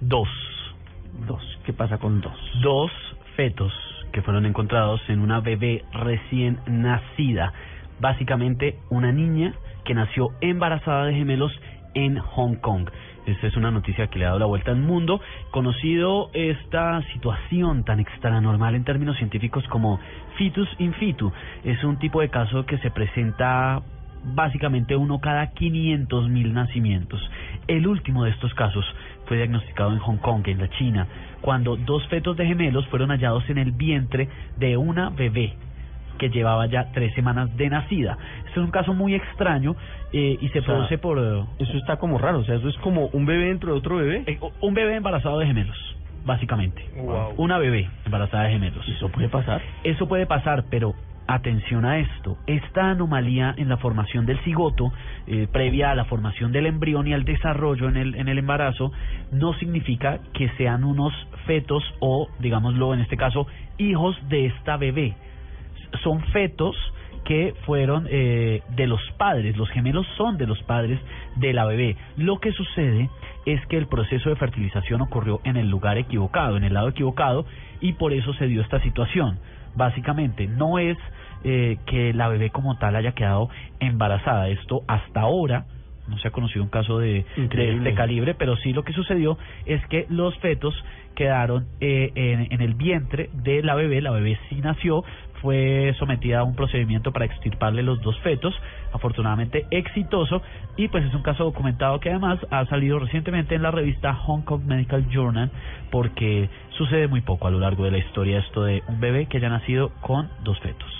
Dos. Dos. ¿Qué pasa con dos? Dos fetos que fueron encontrados en una bebé recién nacida. Básicamente una niña que nació embarazada de gemelos en Hong Kong. Esta es una noticia que le ha dado la vuelta al mundo. Conocido esta situación tan extranormal en términos científicos como fetus in situ. Es un tipo de caso que se presenta básicamente uno cada 500 mil nacimientos. El último de estos casos fue diagnosticado en Hong Kong, en la China, cuando dos fetos de gemelos fueron hallados en el vientre de una bebé que llevaba ya tres semanas de nacida. Este es un caso muy extraño eh, y se O sea, produce por eh, Eso está como raro, o sea, eso es como un bebé dentro de otro bebé. eh, un bebé embarazado de gemelos, básicamente. Wow. Una bebé embarazada de gemelos. ¿Eso puede pasar? Eso puede pasar, pero atención a esto. Esta anomalía en la formación del cigoto, eh, previa a la formación del embrión y al desarrollo en el, en el embarazo, no significa que sean unos fetos o, digámoslo en este caso, hijos de esta bebé. Son fetos que fueron eh, de los padres, los gemelos son de los padres de la bebé. Lo que sucede es que el proceso de fertilización ocurrió en el lugar equivocado, en el lado equivocado, y por eso se dio esta situación. Básicamente, no es eh, que la bebé como tal haya quedado embarazada. Esto hasta ahora no se ha conocido un caso de, de este calibre, pero sí lo que sucedió es que los fetos quedaron eh, en, en el vientre de la bebé, la bebé sí nació, fue sometida a un procedimiento para extirparle los dos fetos, afortunadamente exitoso, y pues es un caso documentado que además ha salido recientemente en la revista Hong Kong Medical Journal, porque sucede muy poco a lo largo de la historia esto de un bebé que haya nacido con dos fetos.